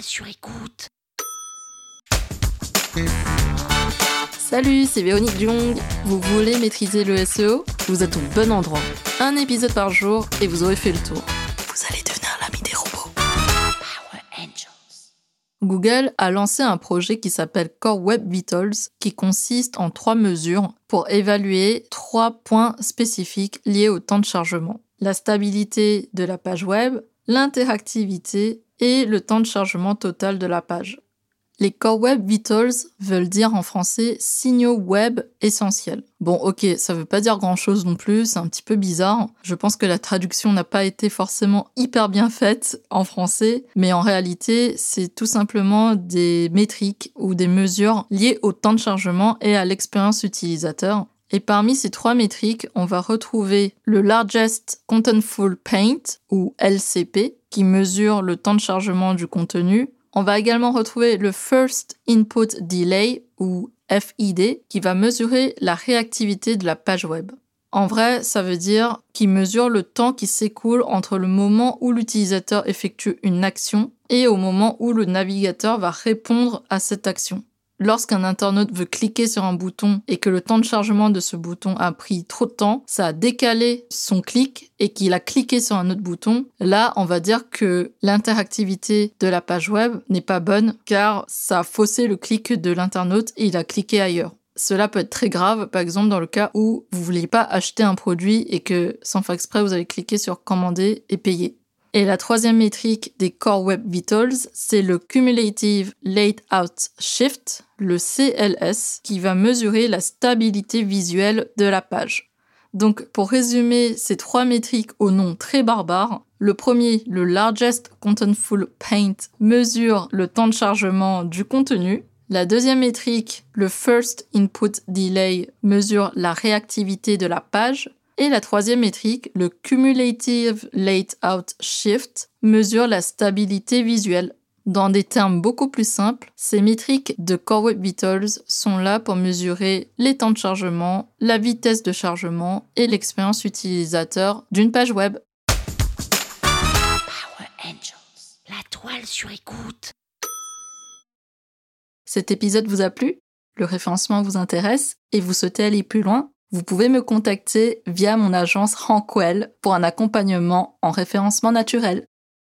sur écoute. Salut, c'est Véronique Jung. Vous voulez maîtriser le SEO Vous êtes au bon endroit. Un épisode par jour et vous aurez fait le tour. Vous allez devenir l'ami des robots. Power Angels. Google a lancé un projet qui s'appelle Core Web Vitals qui consiste en trois mesures pour évaluer trois points spécifiques liés au temps de chargement. La stabilité de la page web, l'interactivité et le temps de chargement total de la page. Les Core Web Vitals veulent dire en français signaux web essentiels. Bon, ok, ça veut pas dire grand chose non plus, c'est un petit peu bizarre. Je pense que la traduction n'a pas été forcément hyper bien faite en français, mais en réalité, c'est tout simplement des métriques ou des mesures liées au temps de chargement et à l'expérience utilisateur. Et parmi ces trois métriques, on va retrouver le Largest Contentful Paint, ou LCP, qui mesure le temps de chargement du contenu. On va également retrouver le First Input Delay, ou FID, qui va mesurer la réactivité de la page web. En vrai, ça veut dire qu'il mesure le temps qui s'écoule entre le moment où l'utilisateur effectue une action et au moment où le navigateur va répondre à cette action. Lorsqu'un internaute veut cliquer sur un bouton et que le temps de chargement de ce bouton a pris trop de temps, ça a décalé son clic et qu'il a cliqué sur un autre bouton, là, on va dire que l'interactivité de la page web n'est pas bonne car ça a faussé le clic de l'internaute et il a cliqué ailleurs. Cela peut être très grave, par exemple dans le cas où vous voulez pas acheter un produit et que sans faire exprès vous avez cliqué sur commander et payer. Et la troisième métrique des Core Web Vitals, c'est le Cumulative Layout Shift, le CLS, qui va mesurer la stabilité visuelle de la page. Donc, pour résumer ces trois métriques au nom très barbare, le premier, le Largest Contentful Paint, mesure le temps de chargement du contenu. La deuxième métrique, le First Input Delay, mesure la réactivité de la page. Et la troisième métrique, le Cumulative Layout Shift, mesure la stabilité visuelle. Dans des termes beaucoup plus simples, ces métriques de Core Web Vitals sont là pour mesurer les temps de chargement, la vitesse de chargement et l'expérience utilisateur d'une page web. Power Angels. La toile sur écoute. Cet épisode vous a plu? Le référencement vous intéresse? Et vous souhaitez aller plus loin? Vous pouvez me contacter via mon agence Rankwell pour un accompagnement en référencement naturel.